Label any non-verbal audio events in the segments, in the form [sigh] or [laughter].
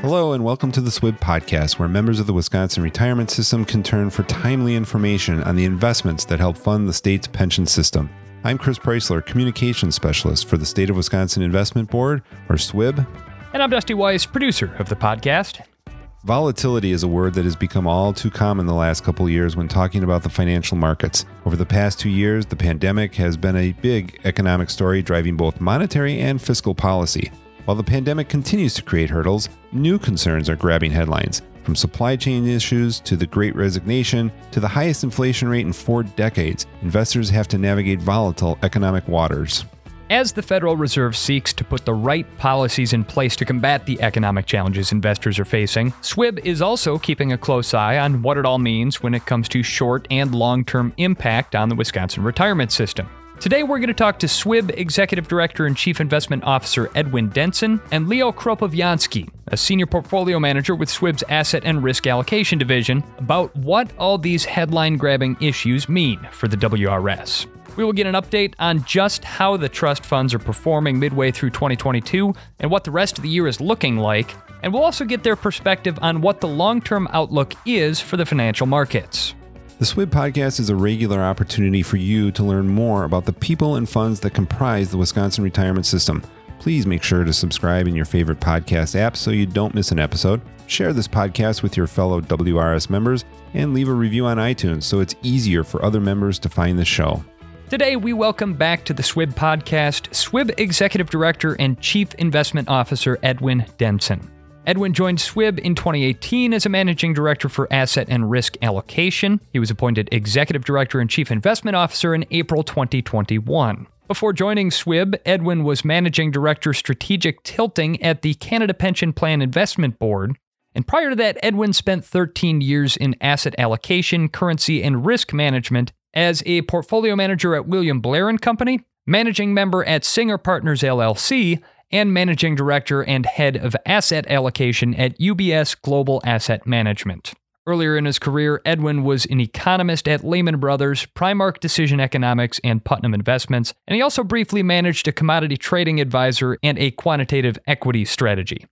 Hello, and welcome to the SWIB podcast, where members of the Wisconsin retirement system can turn for timely information on the investments that help fund the state's pension system. I'm Chris Preisler, Communications Specialist for the State of Wisconsin Investment Board, or SWIB. And I'm Dusty Weiss, producer of the podcast. Volatility is a word that has become all too common the last couple years when talking about the financial markets. Over the past two years, the pandemic has been a big economic story driving both monetary and fiscal policy. While the pandemic continues to create hurdles, new concerns are grabbing headlines. From supply chain issues to the great resignation to the highest inflation rate in four decades, investors have to navigate volatile economic waters. As the Federal Reserve seeks to put the right policies in place to combat the economic challenges investors are facing, SWIB is also keeping a close eye on what it all means when it comes to short and long term impact on the Wisconsin retirement system. Today, we're going to talk to SWIB Executive Director and Chief Investment Officer Edwin Denson and Leo Kropywiansky, a Senior Portfolio Manager with SWIB's Asset and Risk Allocation Division, about what all these headline grabbing issues mean for the WRS. We will get an update on just how the trust funds are performing midway through 2022 and what the rest of the year is looking like. And we'll also get their perspective on what the long term outlook is for the financial markets. The SWIB podcast is a regular opportunity for you to learn more about the people and funds that comprise the Wisconsin retirement system. Please make sure to subscribe in your favorite podcast app so you don't miss an episode. Share this podcast with your fellow WRS members and leave a review on iTunes so it's easier for other members to find the show. Today, we welcome back to the SWIB podcast SWIB Executive Director and Chief Investment Officer Edwin Denson. Edwin joined SWIB in 2018 as a managing director for asset and risk allocation. He was appointed executive director and chief investment officer in April 2021. Before joining SWIB, Edwin was managing director strategic tilting at the Canada Pension Plan Investment Board. And prior to that, Edwin spent 13 years in asset allocation, currency, and risk management as a portfolio manager at William Blair and Company, managing member at Singer Partners LLC, and managing director and head of asset allocation at UBS Global Asset Management. Earlier in his career, Edwin was an economist at Lehman Brothers, Primark Decision Economics, and Putnam Investments, and he also briefly managed a commodity trading advisor and a quantitative equity strategy.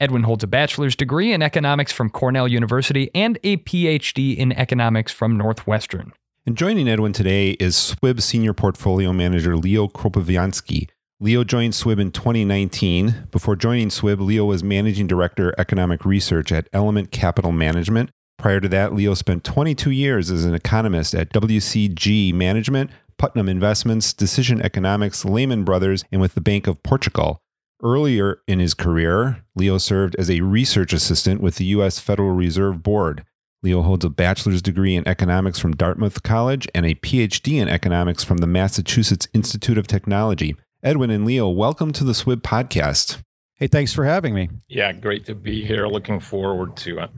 Edwin holds a bachelor's degree in economics from Cornell University and a PhD in economics from Northwestern. And joining Edwin today is SWIB Senior Portfolio Manager Leo Kropywiansky. Leo joined SWIB in 2019. Before joining SWIB, Leo was Managing Director Economic Research at Element Capital Management. Prior to that, Leo spent 22 years as an economist at WCG Management, Putnam Investments, Decision Economics, Lehman Brothers, and with the Bank of Portugal. Earlier in his career, Leo served as a research assistant with the U.S. Federal Reserve Board. Leo holds a bachelor's degree in economics from Dartmouth College and a PhD in economics from the Massachusetts Institute of Technology. Edwin and Leo, welcome to the SWIB podcast. Hey, thanks for having me. Yeah, great to be here. Looking forward to it.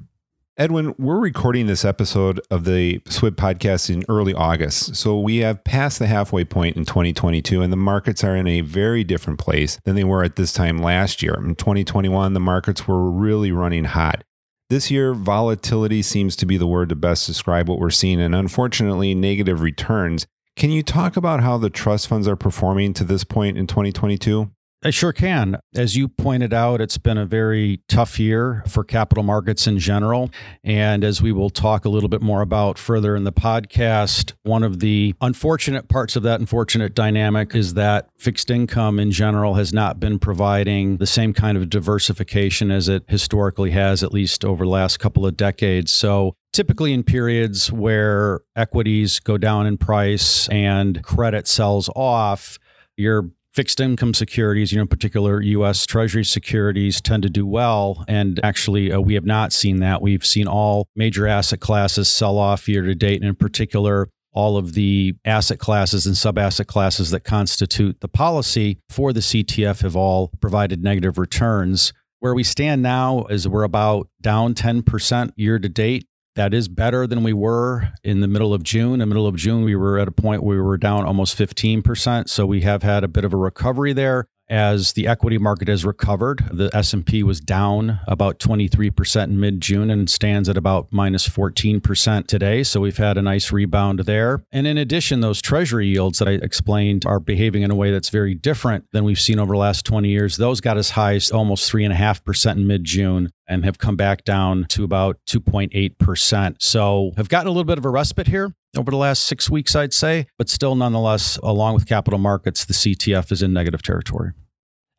Edwin, we're recording this episode of the SWIB podcast in early August. So we have passed the halfway point in 2022, and the markets are in a very different place than they were at this time last year. In 2021, the markets were really running hot. This year, volatility seems to be the word to best describe what we're seeing, and unfortunately, negative returns. Can you talk about how the trust funds are performing to this point in 2022? I sure can. As you pointed out, it's been a very tough year for capital markets in general. And as we will talk a little bit more about further in the podcast, one of the unfortunate parts of that unfortunate dynamic is that fixed income in general has not been providing the same kind of diversification as it historically has, at least over the last couple of decades. So typically in periods where equities go down in price and credit sells off, you're fixed income securities, you know, in particular U.S. Treasury securities, tend to do well. And actually, uh, we have not seen that. We've seen all major asset classes sell off year to date, and in particular, all of the asset classes and sub asset classes that constitute the policy for the CTF have all provided negative returns. Where we stand now is we're about down 10% year to date that is better than we were in the middle of June. In the middle of June, we were at a point where we were down almost 15%. So we have had a bit of a recovery there. As the equity market has recovered. The S&P was down about 23% in mid-June and stands at about minus 14% today, so we've had a nice rebound there. And in addition, those treasury yields that I explained are behaving in a way that's very different than we've seen over the last 20 years. Those got as high as almost 3.5% in mid-June and have come back down to about 2.8%. So have gotten a little bit of a respite here over the last six weeks, I'd say, but still, nonetheless, along with capital markets, the CTF is in negative territory.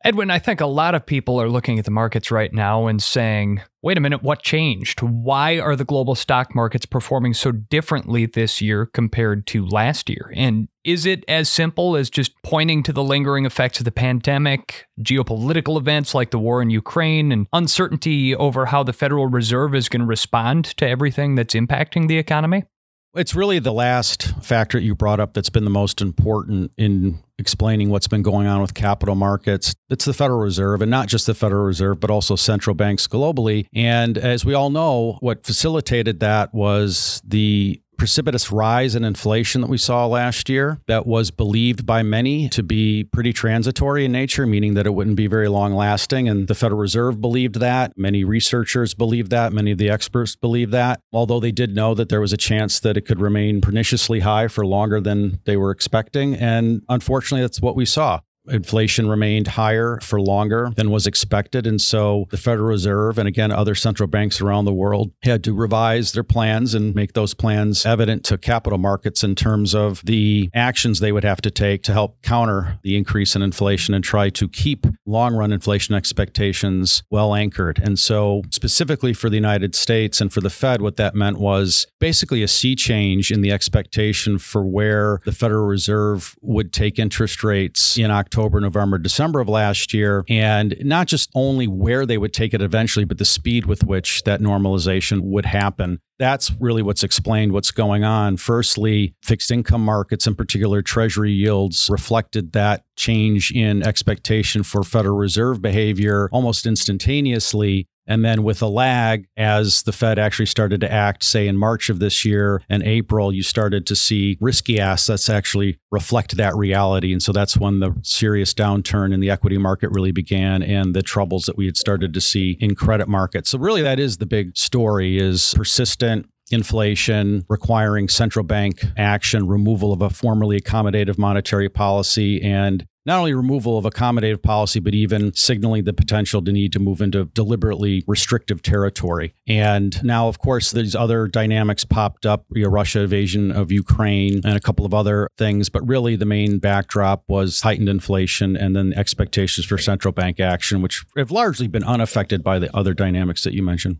Edwin, I think a lot of people are looking at the markets right now and saying, wait a minute, what changed? Why are the global stock markets performing so differently this year compared to last year? And is it as simple as just pointing to the lingering effects of the pandemic, geopolitical events like the war in Ukraine, and uncertainty over how the Federal Reserve is going to respond to everything that's impacting the economy? It's really the last factor that you brought up that's been the most important in explaining what's been going on with capital markets. It's the Federal Reserve, and not just the Federal Reserve, but also central banks globally. And as we all know, what facilitated that was the precipitous rise in inflation that we saw last year that was believed by many to be pretty transitory in nature, meaning that it wouldn't be very long lasting. And the Federal Reserve believed that. Many researchers believed that. Many of the experts believed that, although they did know that there was a chance that it could remain perniciously high for longer than they were expecting. And unfortunately, that's what we saw. Inflation remained higher for longer than was expected. And so the Federal Reserve and again, other central banks around the world had to revise their plans and make those plans evident to capital markets in terms of the actions they would have to take to help counter the increase in inflation and try to keep long run inflation expectations well anchored. And so, specifically for the United States and for the Fed, what that meant was basically a sea change in the expectation for where the Federal Reserve would take interest rates in October October, November, December of last year, and not just only where they would take it eventually, but the speed with which that normalization would happen. That's really what's explained what's going on. Firstly, fixed income markets, in particular treasury yields, reflected that change in expectation for Federal Reserve behavior almost instantaneously. And then with a lag, as the Fed actually started to act, say in March of this year and April, you started to see risky assets actually reflect that reality. And so that's when the serious downturn in the equity market really began and the troubles that we had started to see in credit markets. So really that is the big story is persistent inflation, requiring central bank action, removal of a formerly accommodative monetary policy, and not only removal of accommodative policy, but even signaling the potential to need to move into deliberately restrictive territory. And now, of course, these other dynamics popped up, you know, Russia invasion of Ukraine and a couple of other things. But really, the main backdrop was heightened inflation and then expectations for central bank action, which have largely been unaffected by the other dynamics that you mentioned.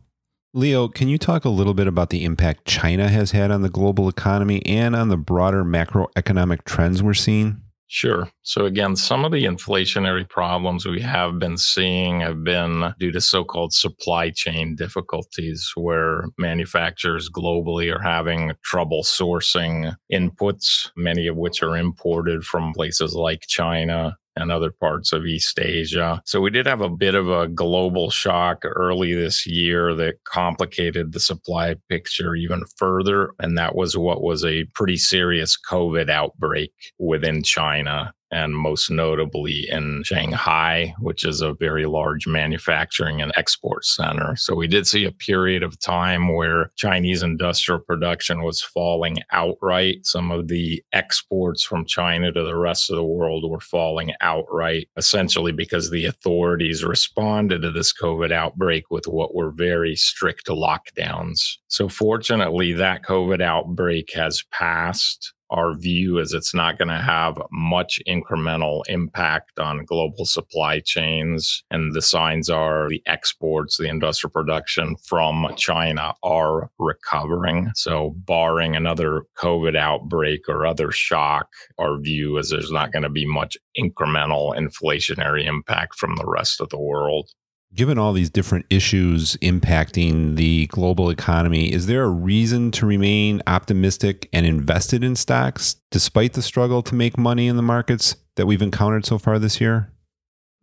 Leo, can you talk a little bit about the impact China has had on the global economy and on the broader macroeconomic trends we're seeing? Sure. So, again, some of the inflationary problems we have been seeing have been due to so called supply chain difficulties, where manufacturers globally are having trouble sourcing inputs, many of which are imported from places like China and other parts of East Asia. So we did have a bit of a global shock early this year that complicated the supply picture even further. And that was what was a pretty serious COVID outbreak within China and most notably in Shanghai, which is a very large manufacturing and export center. So we did see a period of time where Chinese industrial production was falling outright. Some of the exports from China to the rest of the world were falling outright, essentially because the authorities responded to this COVID outbreak with what were very strict lockdowns. So fortunately, that COVID outbreak has passed our view is it's not going to have much incremental impact on global supply chains. And the signs are the exports, the industrial production from China are recovering. So, barring another COVID outbreak or other shock, our view is there's not going to be much incremental inflationary impact from the rest of the world given all these different issues impacting the global economy, is there a reason to remain optimistic and invested in stocks despite the struggle to make money in the markets that we've encountered so far this year?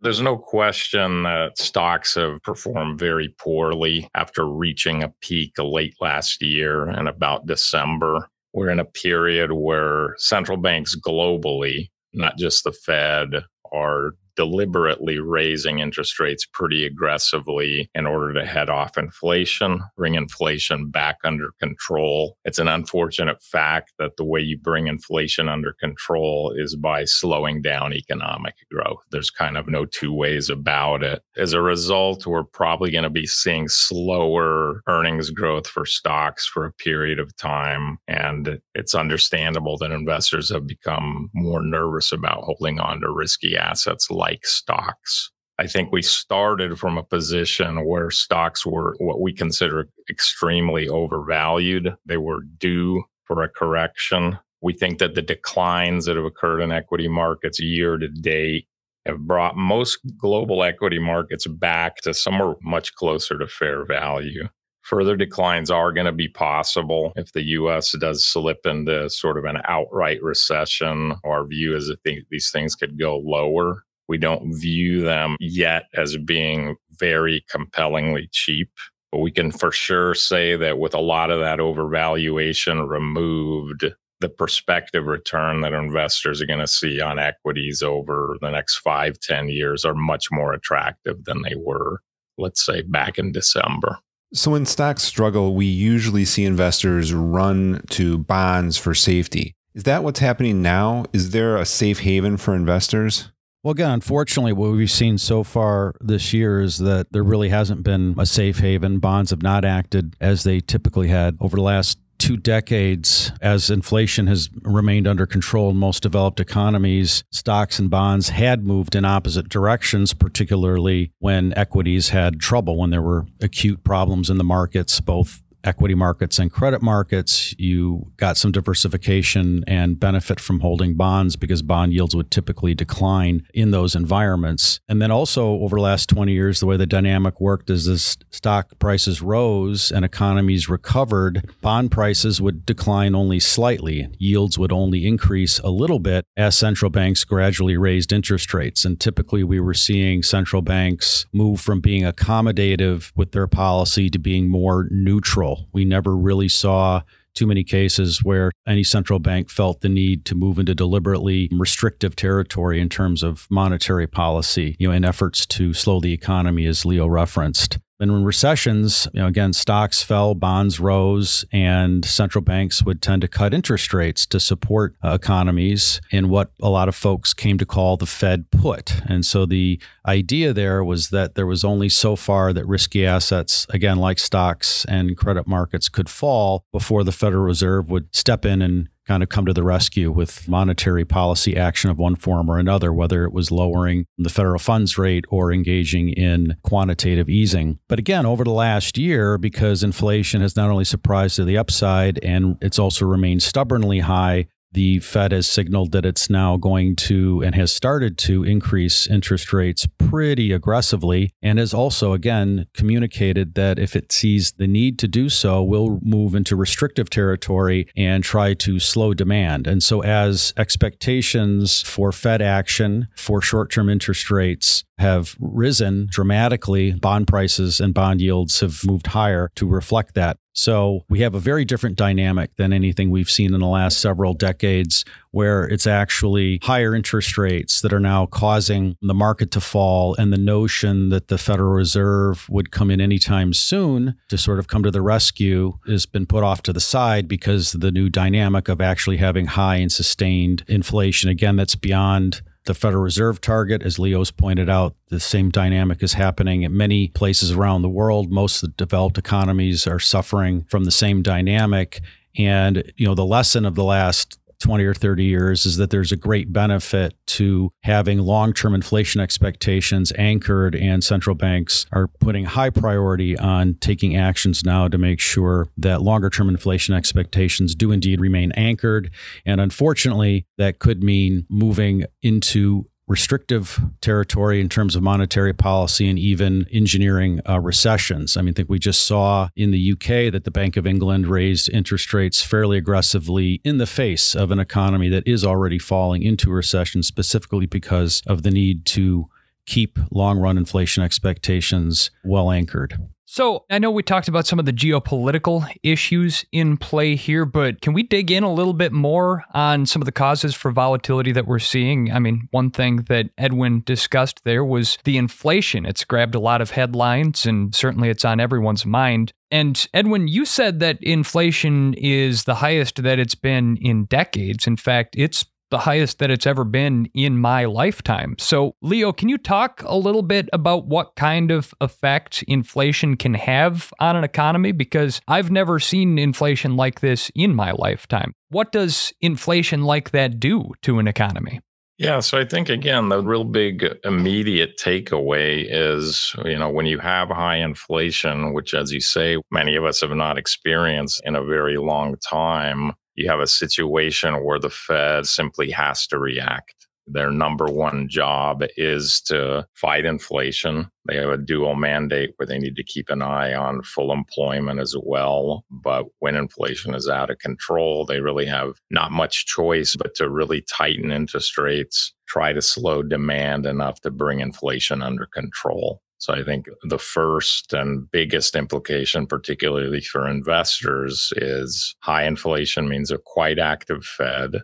There's no question that stocks have performed very poorly after reaching a peak late last year and about December. We're in a period where central banks globally, not just the Fed, are deliberately raising interest rates pretty aggressively in order to head off inflation, bring inflation back under control. It's an unfortunate fact that the way you bring inflation under control is by slowing down economic growth. There's kind of no two ways about it. As a result, we're probably going to be seeing slower earnings growth for stocks for a period of time. And it's understandable that investors have become more nervous about holding on to risky assets like stocks. I think we started from a position where stocks were what we consider extremely overvalued. They were due for a correction. We think that the declines that have occurred in equity markets year to date have brought most global equity markets back to somewhere much closer to fair value. Further declines are going to be possible if the US does slip into sort of an outright recession. Our view is that these things could go lower. We don't view them yet as being very compellingly cheap. But we can for sure say that with a lot of that overvaluation removed, the prospective return that investors are going to see on equities over the next five, ten years are much more attractive than they were, let's say, back in December. So when stocks struggle, we usually see investors run to bonds for safety. Is that what's happening now? Is there a safe haven for investors? Well, again, unfortunately, what we've seen so far this year is that there really hasn't been a safe haven. Bonds have not acted as they typically had over the last two decades, as inflation has remained under control in most developed economies, stocks and bonds had moved in opposite directions, particularly when equities had trouble, when there were acute problems in the markets, both equity markets and credit markets, you got some diversification and benefit from holding bonds because bond yields would typically decline in those environments. And then also over the last 20 years, the way the dynamic worked is as stock prices rose and economies recovered, bond prices would decline only slightly. Yields would only increase a little bit as central banks gradually raised interest rates. And typically we were seeing central banks move from being accommodative with their policy to being more neutral we never really saw too many cases where any central bank felt the need to move into deliberately restrictive territory in terms of monetary policy, you know, in efforts to slow the economy, as Leo referenced. And when recessions, you know, again, stocks fell, bonds rose, and central banks would tend to cut interest rates to support uh, economies in what a lot of folks came to call the Fed put. And so the idea there was that there was only so far that risky assets, again, like stocks and credit markets, could fall before the Federal Reserve would step in and kind of come to the rescue with monetary policy action of one form or another, whether it was lowering the federal funds rate or engaging in quantitative easing. But again, over the last year, because inflation has not only surprised to the upside and it's also remained stubbornly high, the Fed has signaled that it's now going to and has started to increase interest rates pretty aggressively and has also, again, communicated that if it sees the need to do so, will move into restrictive territory and try to slow demand. And so, as expectations for Fed action for short term interest rates have risen dramatically. Bond prices and bond yields have moved higher to reflect that. So we have a very different dynamic than anything we've seen in the last several decades, where it's actually higher interest rates that are now causing the market to fall. And the notion that the Federal Reserve would come in anytime soon to sort of come to the rescue has been put off to the side because the new dynamic of actually having high and sustained inflation, again, that's beyond the Federal Reserve target. As Leo's pointed out, the same dynamic is happening at many places around the world. Most of the developed economies are suffering from the same dynamic. And, you know, the lesson of the last 20 or 30 years is that there's a great benefit to having long term inflation expectations anchored, and central banks are putting high priority on taking actions now to make sure that longer term inflation expectations do indeed remain anchored. And unfortunately, that could mean moving into restrictive territory in terms of monetary policy and even engineering uh, recessions. I mean, I think we just saw in the UK that the Bank of England raised interest rates fairly aggressively in the face of an economy that is already falling into recession, specifically because of the need to keep long run inflation expectations well anchored. So, I know we talked about some of the geopolitical issues in play here, but can we dig in a little bit more on some of the causes for volatility that we're seeing? I mean, one thing that Edwin discussed there was the inflation. It's grabbed a lot of headlines and certainly it's on everyone's mind. And Edwin, you said that inflation is the highest that it's been in decades. In fact, it's the highest that it's ever been in my lifetime. So, Leo, can you talk a little bit about what kind of effect inflation can have on an economy? Because I've never seen inflation like this in my lifetime. What does inflation like that do to an economy? Yeah, so I think again, the real big immediate takeaway is, you know, when you have high inflation, which, as you say, many of us have not experienced in a very long time, you have a situation where the Fed simply has to react. Their number one job is to fight inflation. They have a dual mandate where they need to keep an eye on full employment as well. But when inflation is out of control, they really have not much choice but to really tighten interest rates, try to slow demand enough to bring inflation under control. So I think the first and biggest implication, particularly for investors, is high inflation means a quite active Fed,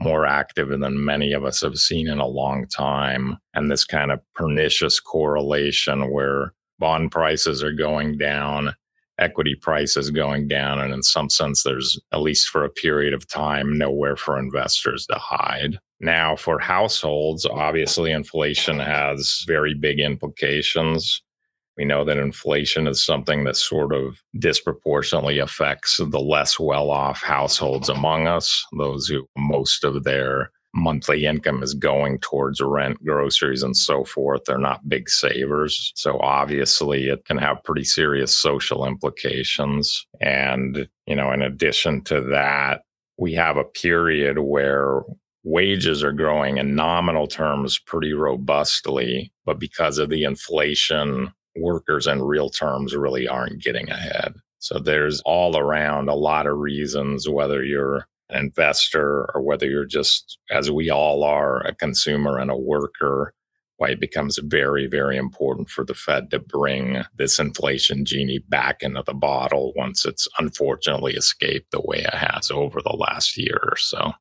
more active than many of us have seen in a long time. And this kind of pernicious correlation where bond prices are going down, equity prices going down. And in some sense, there's, at least for a period of time, nowhere for investors to hide. Now, for households, obviously, inflation has very big implications. We know that inflation is something that sort of disproportionately affects the less well off households among us, those who most of their monthly income is going towards rent, groceries, and so forth. They're not big savers. So obviously, it can have pretty serious social implications. And, you know, in addition to that, we have a period where wages are growing in nominal terms pretty robustly, but because of the inflation, workers in real terms really aren't getting ahead. So there's all around a lot of reasons, whether you're an investor or whether you're just, as we all are, a consumer and a worker, why it becomes very, very important for the Fed to bring this inflation genie back into the bottle once it's unfortunately escaped the way it has over the last year or so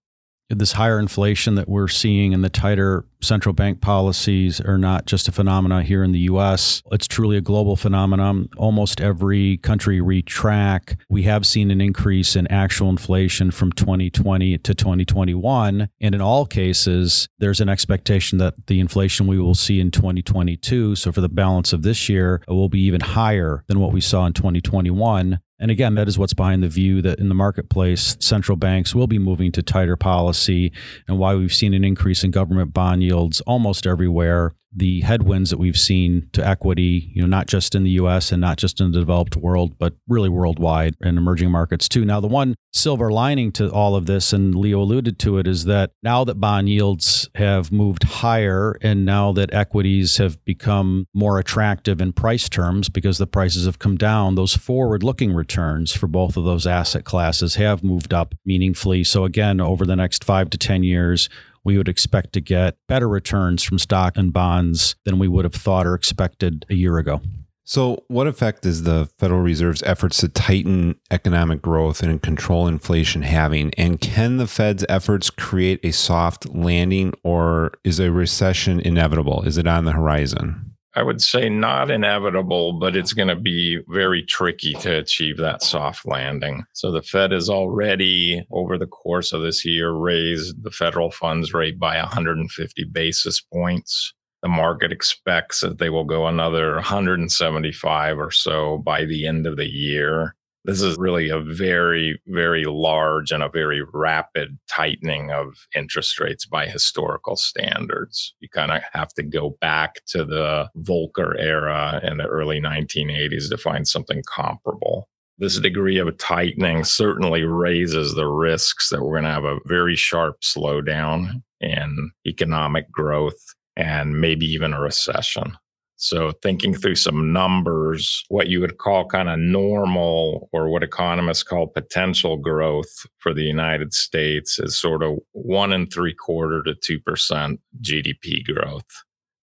this higher inflation that we're seeing and the tighter central bank policies are not just a phenomenon here in the US. It's truly a global phenomenon. Almost every country we track, we have seen an increase in actual inflation from 2020 to 2021. And in all cases, there's an expectation that the inflation we will see in 2022, so for the balance of this year, will be even higher than what we saw in 2021. And again, that is what's behind the view that in the marketplace, central banks will be moving to tighter policy and why we've seen an increase in government bond yields almost everywhere the headwinds that we've seen to equity, you know, not just in the US and not just in the developed world, but really worldwide and emerging markets too. Now, the one silver lining to all of this, and Leo alluded to it, is that now that bond yields have moved higher and now that equities have become more attractive in price terms because the prices have come down, those forward looking returns for both of those asset classes have moved up meaningfully. So, again, over the next five to 10 years, we would expect to get better returns from stock and bonds than we would have thought or expected a year ago. So, what effect is the Federal Reserve's efforts to tighten economic growth and control inflation having? And can the Fed's efforts create a soft landing, or is a recession inevitable? Is it on the horizon? I would say not inevitable, but it's going to be very tricky to achieve that soft landing. So the Fed has already, over the course of this year, raised the federal funds rate by 150 basis points. The market expects that they will go another 175 or so by the end of the year. This is really a very, very large and a very rapid tightening of interest rates by historical standards. You kind of have to go back to the Volcker era in the early 1980s to find something comparable. This degree of tightening certainly raises the risks that we're going to have a very sharp slowdown in economic growth and maybe even a recession. So, thinking through some numbers, what you would call kind of normal or what economists call potential growth for the United States is sort of one and three quarter to 2% GDP growth.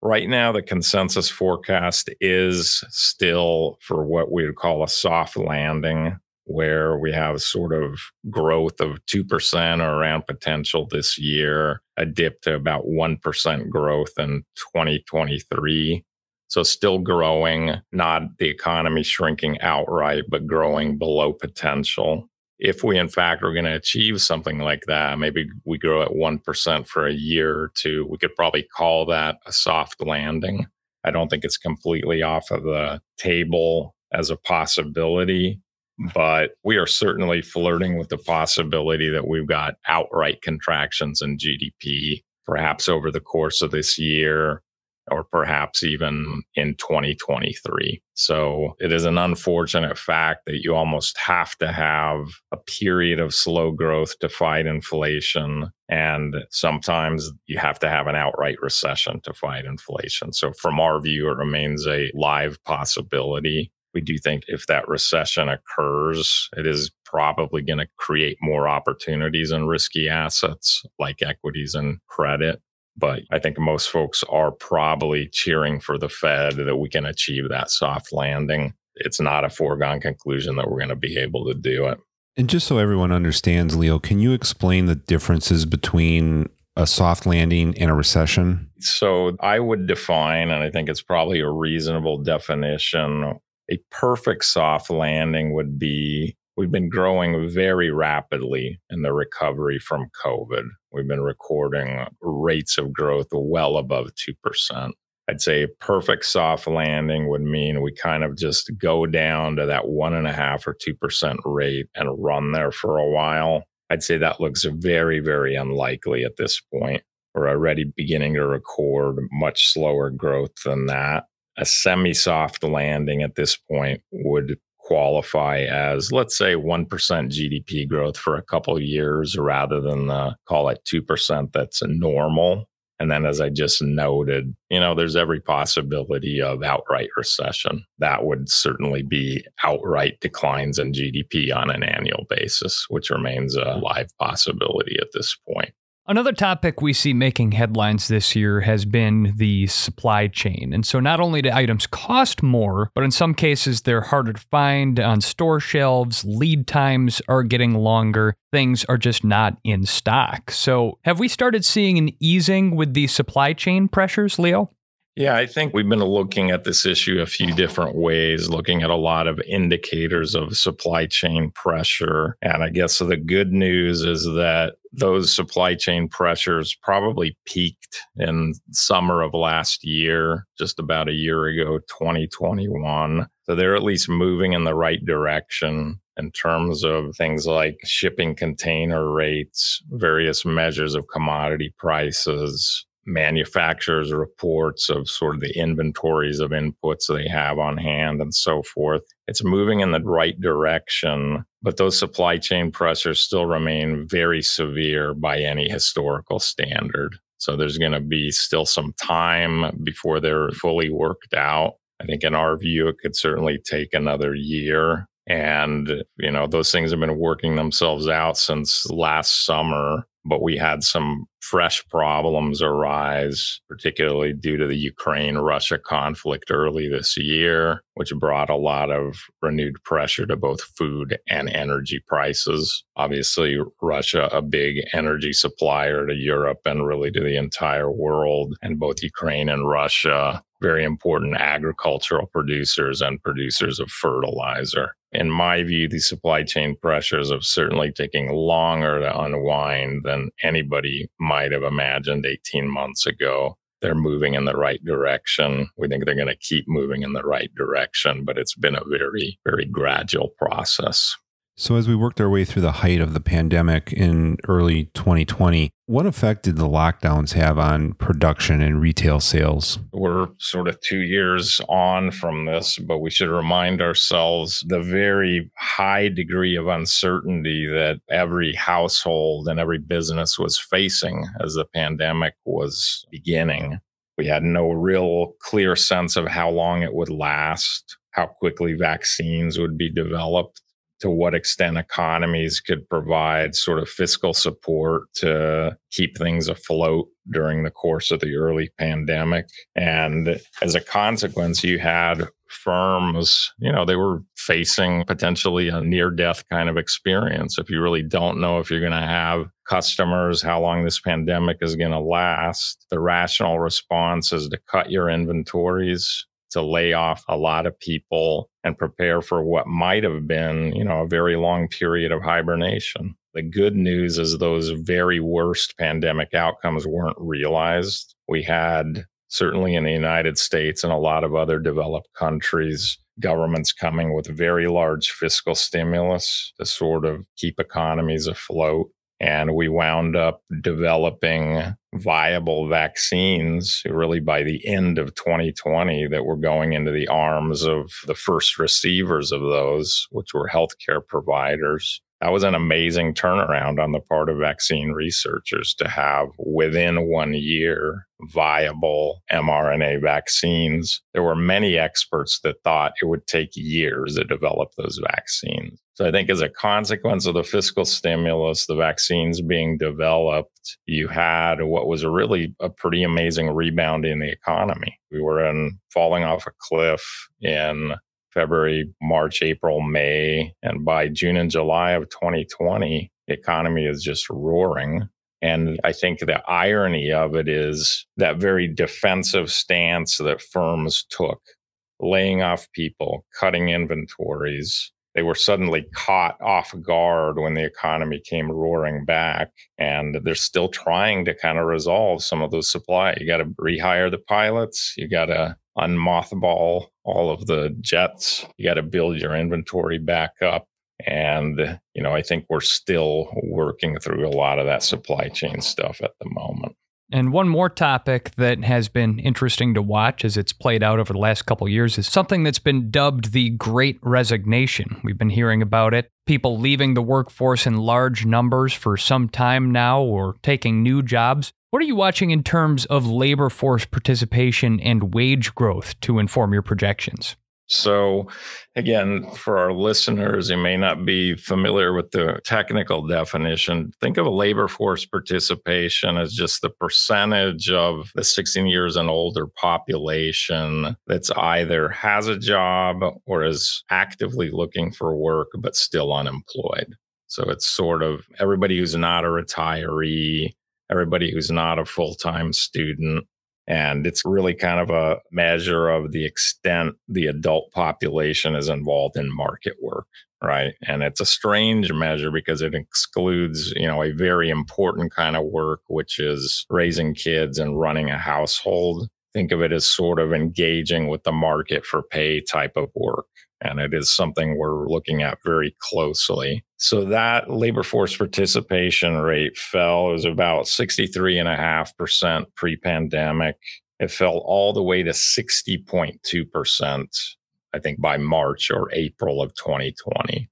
Right now, the consensus forecast is still for what we would call a soft landing, where we have sort of growth of 2% or around potential this year, a dip to about 1% growth in 2023. So still growing, not the economy shrinking outright, but growing below potential if we in fact are going to achieve something like that, maybe we grow at 1% for a year or two, we could probably call that a soft landing. I don't think it's completely off of the table as a possibility, but we are certainly flirting with the possibility that we've got outright contractions in GDP, perhaps over the course of this year or perhaps even in 2023. So it is an unfortunate fact that you almost have to have a period of slow growth to fight inflation. And sometimes you have to have an outright recession to fight inflation. So from our view, it remains a live possibility. We do think if that recession occurs, it is probably going to create more opportunities in risky assets like equities and credit. But I think most folks are probably cheering for the Fed that we can achieve that soft landing. It's not a foregone conclusion that we're going to be able to do it. And just so everyone understands, Leo, can you explain the differences between a soft landing and a recession? So I would define, and I think it's probably a reasonable definition, a perfect soft landing would be we've been growing very rapidly in the recovery from COVID. We've been recording rates of growth well above 2%. I'd say a perfect soft landing would mean we kind of just go down to that one and a half or 2% rate and run there for a while. I'd say that looks very, very unlikely at this point. We're already beginning to record much slower growth than that. A semi soft landing at this point would qualify as, let's say, 1% GDP growth for a couple years rather than the, call it 2% that's normal. And then, as I just noted, you know, there's every possibility of outright recession. That would certainly be outright declines in GDP on an annual basis, which remains a live possibility at this point. Another topic we see making headlines this year has been the supply chain. And so not only do items cost more, but in some cases they're harder to find on store shelves, lead times are getting longer, things are just not in stock. So have we started seeing an easing with the supply chain pressures, Leo? Yeah, I think we've been looking at this issue a few different ways, looking at a lot of indicators of supply chain pressure. And I guess the good news is that those supply chain pressures probably peaked in summer of last year, just about a year ago, 2021. So they're at least moving in the right direction in terms of things like shipping container rates, various measures of commodity prices, manufacturers' reports of sort of the inventories of inputs they have on hand and so forth. It's moving in the right direction, but those supply chain pressures still remain very severe by any historical standard. So there's going to be still some time before they're fully worked out. I think in our view, it could certainly take another year. And, you know, those things have been working themselves out since last summer but we had some fresh problems arise, particularly due to the Ukraine Russia conflict early this year, which brought a lot of renewed pressure to both food and energy prices. Obviously, Russia, a big energy supplier to Europe and really to the entire world, and both Ukraine and Russia very important agricultural producers and producers of fertilizer. In my view, the supply chain pressures have certainly taken longer to unwind than anybody might have imagined 18 months ago. They're moving in the right direction. We think they're going to keep moving in the right direction, but it's been a very, very gradual process. So, as we worked our way through the height of the pandemic in early 2020, what effect did the lockdowns have on production and retail sales? We're sort of two years on from this, but we should remind ourselves the very high degree of uncertainty that every household and every business was facing as the pandemic was beginning. We had no real clear sense of how long it would last, how quickly vaccines would be developed to what extent economies could provide sort of fiscal support to keep things afloat during the course of the early pandemic. And as a consequence, you had firms, you know, they were facing potentially a near death kind of experience. If you really don't know if you're going to have customers, how long this pandemic is going to last, the rational response is to cut your inventories, to lay off a lot of people and prepare for what might have been, you know, a very long period of hibernation. The good news is those very worst pandemic outcomes weren't realized. We had certainly in the United States and a lot of other developed countries, governments coming with very large fiscal stimulus to sort of keep economies afloat. And we wound up developing viable vaccines really by the end of 2020 that were going into the arms of the first receivers of those, which were healthcare providers that was an amazing turnaround on the part of vaccine researchers to have within one year viable mRNA vaccines. There were many experts that thought it would take years to develop those vaccines. So I think as a consequence of the fiscal stimulus, the vaccines being developed, you had what was a really a pretty amazing rebound in the economy. We were in falling off a cliff in February, March, April, May. And by June and July of 2020, the economy is just roaring. And I think the irony of it is that very defensive stance that firms took, laying off people, cutting inventories. They were suddenly caught off guard when the economy came roaring back. And they're still trying to kind of resolve some of those supply. You got to rehire the pilots. You got to unmothball all of the jets. You got to build your inventory back up. And, you know, I think we're still working through a lot of that supply chain stuff at the moment. And one more topic that has been interesting to watch as it's played out over the last couple years is something that's been dubbed the Great Resignation. We've been hearing about it. People leaving the workforce in large numbers for some time now or taking new jobs. What are you watching in terms of labor force participation and wage growth to inform your projections? So, again, for our listeners who may not be familiar with the technical definition, think of a labor force participation as just the percentage of the 16 years and older population that's either has a job or is actively looking for work but still unemployed. So, it's sort of everybody who's not a retiree everybody who's not a full time student. And it's really kind of a measure of the extent the adult population is involved in market work, right? And it's a strange measure because it excludes, you know, a very important kind of work, which is raising kids and running a household. Think of it as sort of engaging with the market for pay type of work and it is something we're looking at very closely. So that labor force participation rate fell. It was about 63.5% pre pandemic. It fell all the way to 60.2%, I think by March or April of 2020.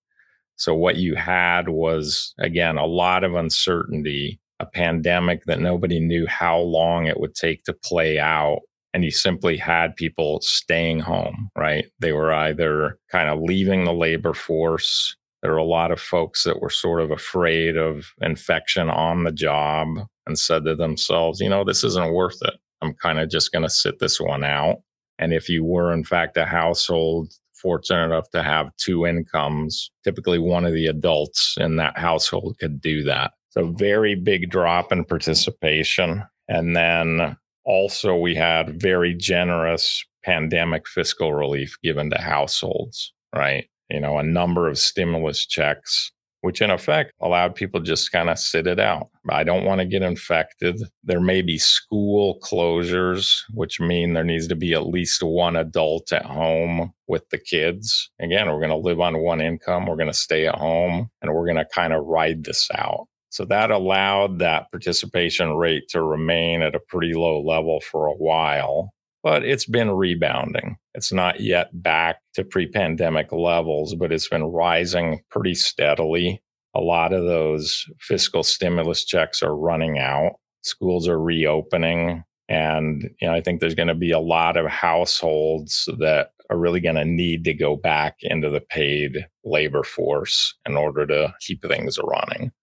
So what you had was, again, a lot of uncertainty, a pandemic that nobody knew how long it would take to play out and you simply had people staying home, right? They were either kind of leaving the labor force. There were a lot of folks that were sort of afraid of infection on the job and said to themselves, you know, this isn't worth it. I'm kind of just going to sit this one out. And if you were, in fact, a household fortunate enough to have two incomes, typically one of the adults in that household could do that. So, very big drop in participation. And then also, we had very generous pandemic fiscal relief given to households, right? You know, a number of stimulus checks, which in effect allowed people just kind of sit it out. I don't want to get infected. There may be school closures, which mean there needs to be at least one adult at home with the kids. Again, we're going to live on one income. We're going to stay at home and we're going to kind of ride this out. So that allowed that participation rate to remain at a pretty low level for a while, but it's been rebounding. It's not yet back to pre pandemic levels, but it's been rising pretty steadily. A lot of those fiscal stimulus checks are running out. Schools are reopening. And you know, I think there's going to be a lot of households that are really going to need to go back into the paid labor force in order to keep things running.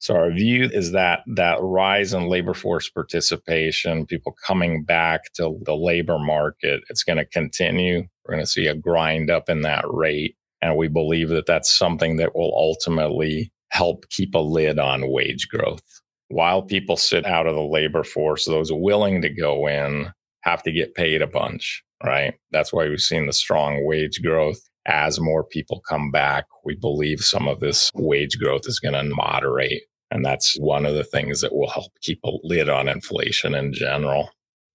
So our view is that that rise in labor force participation, people coming back to the labor market, it's going to continue. We're going to see a grind up in that rate. And we believe that that's something that will ultimately help keep a lid on wage growth. While people sit out of the labor force, those willing to go in have to get paid a bunch, right? That's why we've seen the strong wage growth. As more people come back, we believe some of this wage growth is going to moderate. And that's one of the things that will help keep a lid on inflation in general.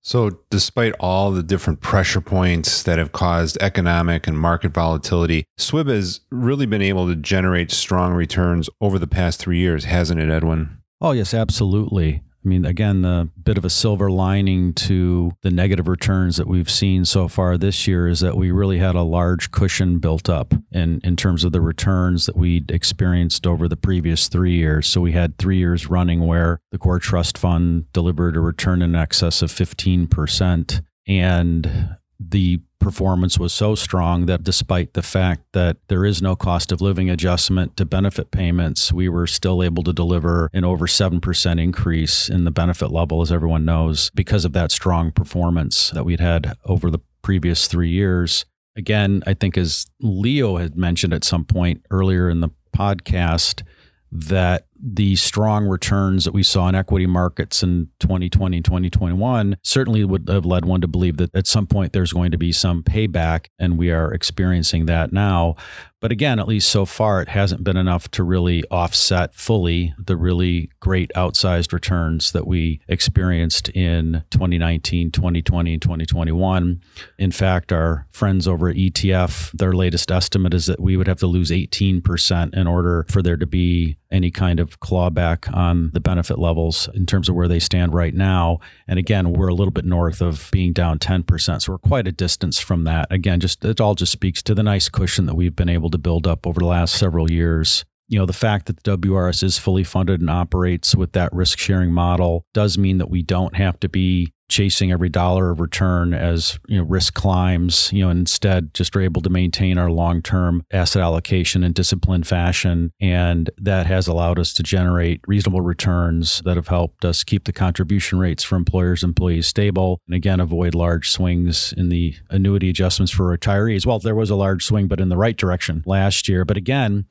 So, despite all the different pressure points that have caused economic and market volatility, SWIB has really been able to generate strong returns over the past three years, hasn't it, Edwin? Oh, yes, absolutely. I mean, again, the bit of a silver lining to the negative returns that we've seen so far this year is that we really had a large cushion built up in, in terms of the returns that we'd experienced over the previous three years. So we had three years running where the core trust fund delivered a return in excess of 15%. And the performance was so strong that despite the fact that there is no cost of living adjustment to benefit payments, we were still able to deliver an over 7% increase in the benefit level, as everyone knows, because of that strong performance that we'd had over the previous three years. Again, I think as Leo had mentioned at some point earlier in the podcast, that the strong returns that we saw in equity markets in 2020 and 2021 certainly would have led one to believe that at some point there's going to be some payback, and we are experiencing that now. But again, at least so far, it hasn't been enough to really offset fully the really great outsized returns that we experienced in 2019, 2020, and 2021. In fact, our friends over at ETF, their latest estimate is that we would have to lose 18% in order for there to be any kind of clawback on the benefit levels in terms of where they stand right now. And again, we're a little bit north of being down 10%. So we're quite a distance from that. Again, just it all just speaks to the nice cushion that we've been able to build up over the last several years. You know, the fact that the WRS is fully funded and operates with that risk sharing model does mean that we don't have to be chasing every dollar of return as you know risk climbs you know instead just are able to maintain our long-term asset allocation in disciplined fashion. And that has allowed us to generate reasonable returns that have helped us keep the contribution rates for employers and employees stable and again avoid large swings in the annuity adjustments for retirees. Well there was a large swing but in the right direction last year. But again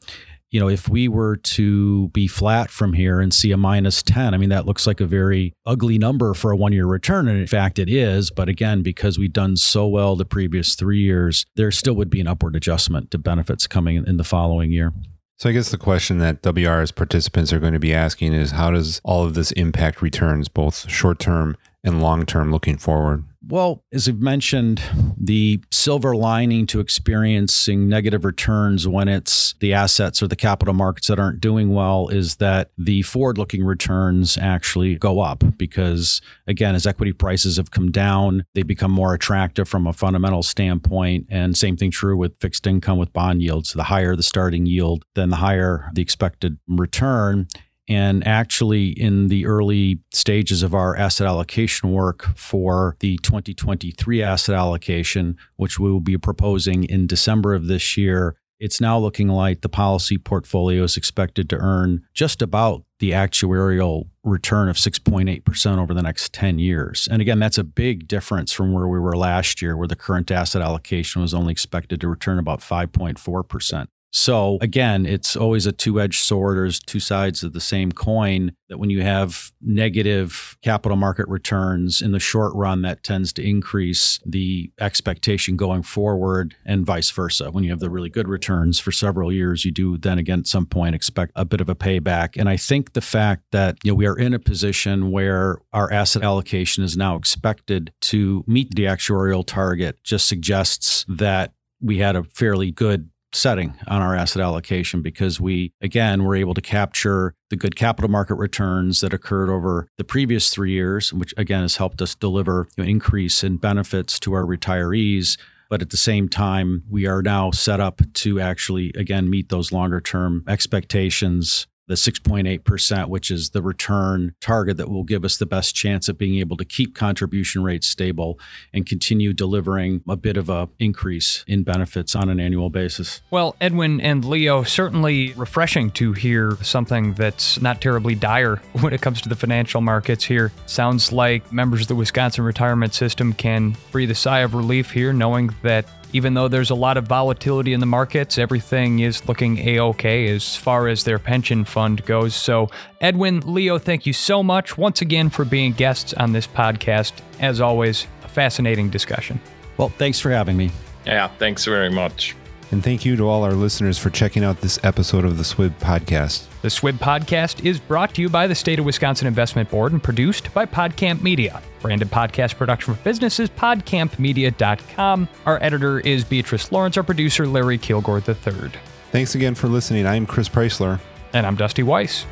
you know, if we were to be flat from here and see a minus 10, I mean, that looks like a very ugly number for a one year return. And in fact, it is. But again, because we've done so well the previous three years, there still would be an upward adjustment to benefits coming in the following year. So I guess the question that WRS participants are going to be asking is how does all of this impact returns, both short term and long term looking forward? Well, as I've mentioned, the silver lining to experiencing negative returns when it's the assets or the capital markets that aren't doing well is that the forward looking returns actually go up because, again, as equity prices have come down, they become more attractive from a fundamental standpoint. And same thing true with fixed income with bond yields. The higher the starting yield, then the higher the expected return. And actually, in the early stages of our asset allocation work for the 2023 asset allocation, which we will be proposing in December of this year, it's now looking like the policy portfolio is expected to earn just about the actuarial return of 6.8% over the next 10 years. And again, that's a big difference from where we were last year, where the current asset allocation was only expected to return about 5.4%. So again, it's always a two-edged sword. There's two sides of the same coin. That when you have negative capital market returns in the short run, that tends to increase the expectation going forward, and vice versa. When you have the really good returns for several years, you do then again at some point expect a bit of a payback. And I think the fact that you know we are in a position where our asset allocation is now expected to meet the actuarial target just suggests that we had a fairly good setting on our asset allocation because we, again, were able to capture the good capital market returns that occurred over the previous three years, which again has helped us deliver an increase in benefits to our retirees. But at the same time, we are now set up to actually, again, meet those longer term expectations the 6.8%, which is the return target that will give us the best chance of being able to keep contribution rates stable and continue delivering a bit of a increase in benefits on an annual basis. Well, Edwin and Leo, certainly refreshing to hear something that's not terribly dire [laughs] when it comes to the financial markets here. Sounds like members of the Wisconsin retirement system can breathe a sigh of relief here knowing that even though there's a lot of volatility in the markets, everything is looking a okay as far as their pension fund goes. So, Edwin, Leo, thank you so much once again for being guests on this podcast. As always, a fascinating discussion. Well, thanks for having me. Yeah, thanks very much. And thank you to all our listeners for checking out this episode of the SWIB podcast. The SWIB podcast is brought to you by the State of Wisconsin Investment Board and produced by PodCamp Media. Branded podcast production for businesses, podcampmedia.com. Our editor is Beatrice Lawrence, our producer, Larry Kilgore III. Thanks again for listening. I'm Chris Preisler. And I'm Dusty Weiss.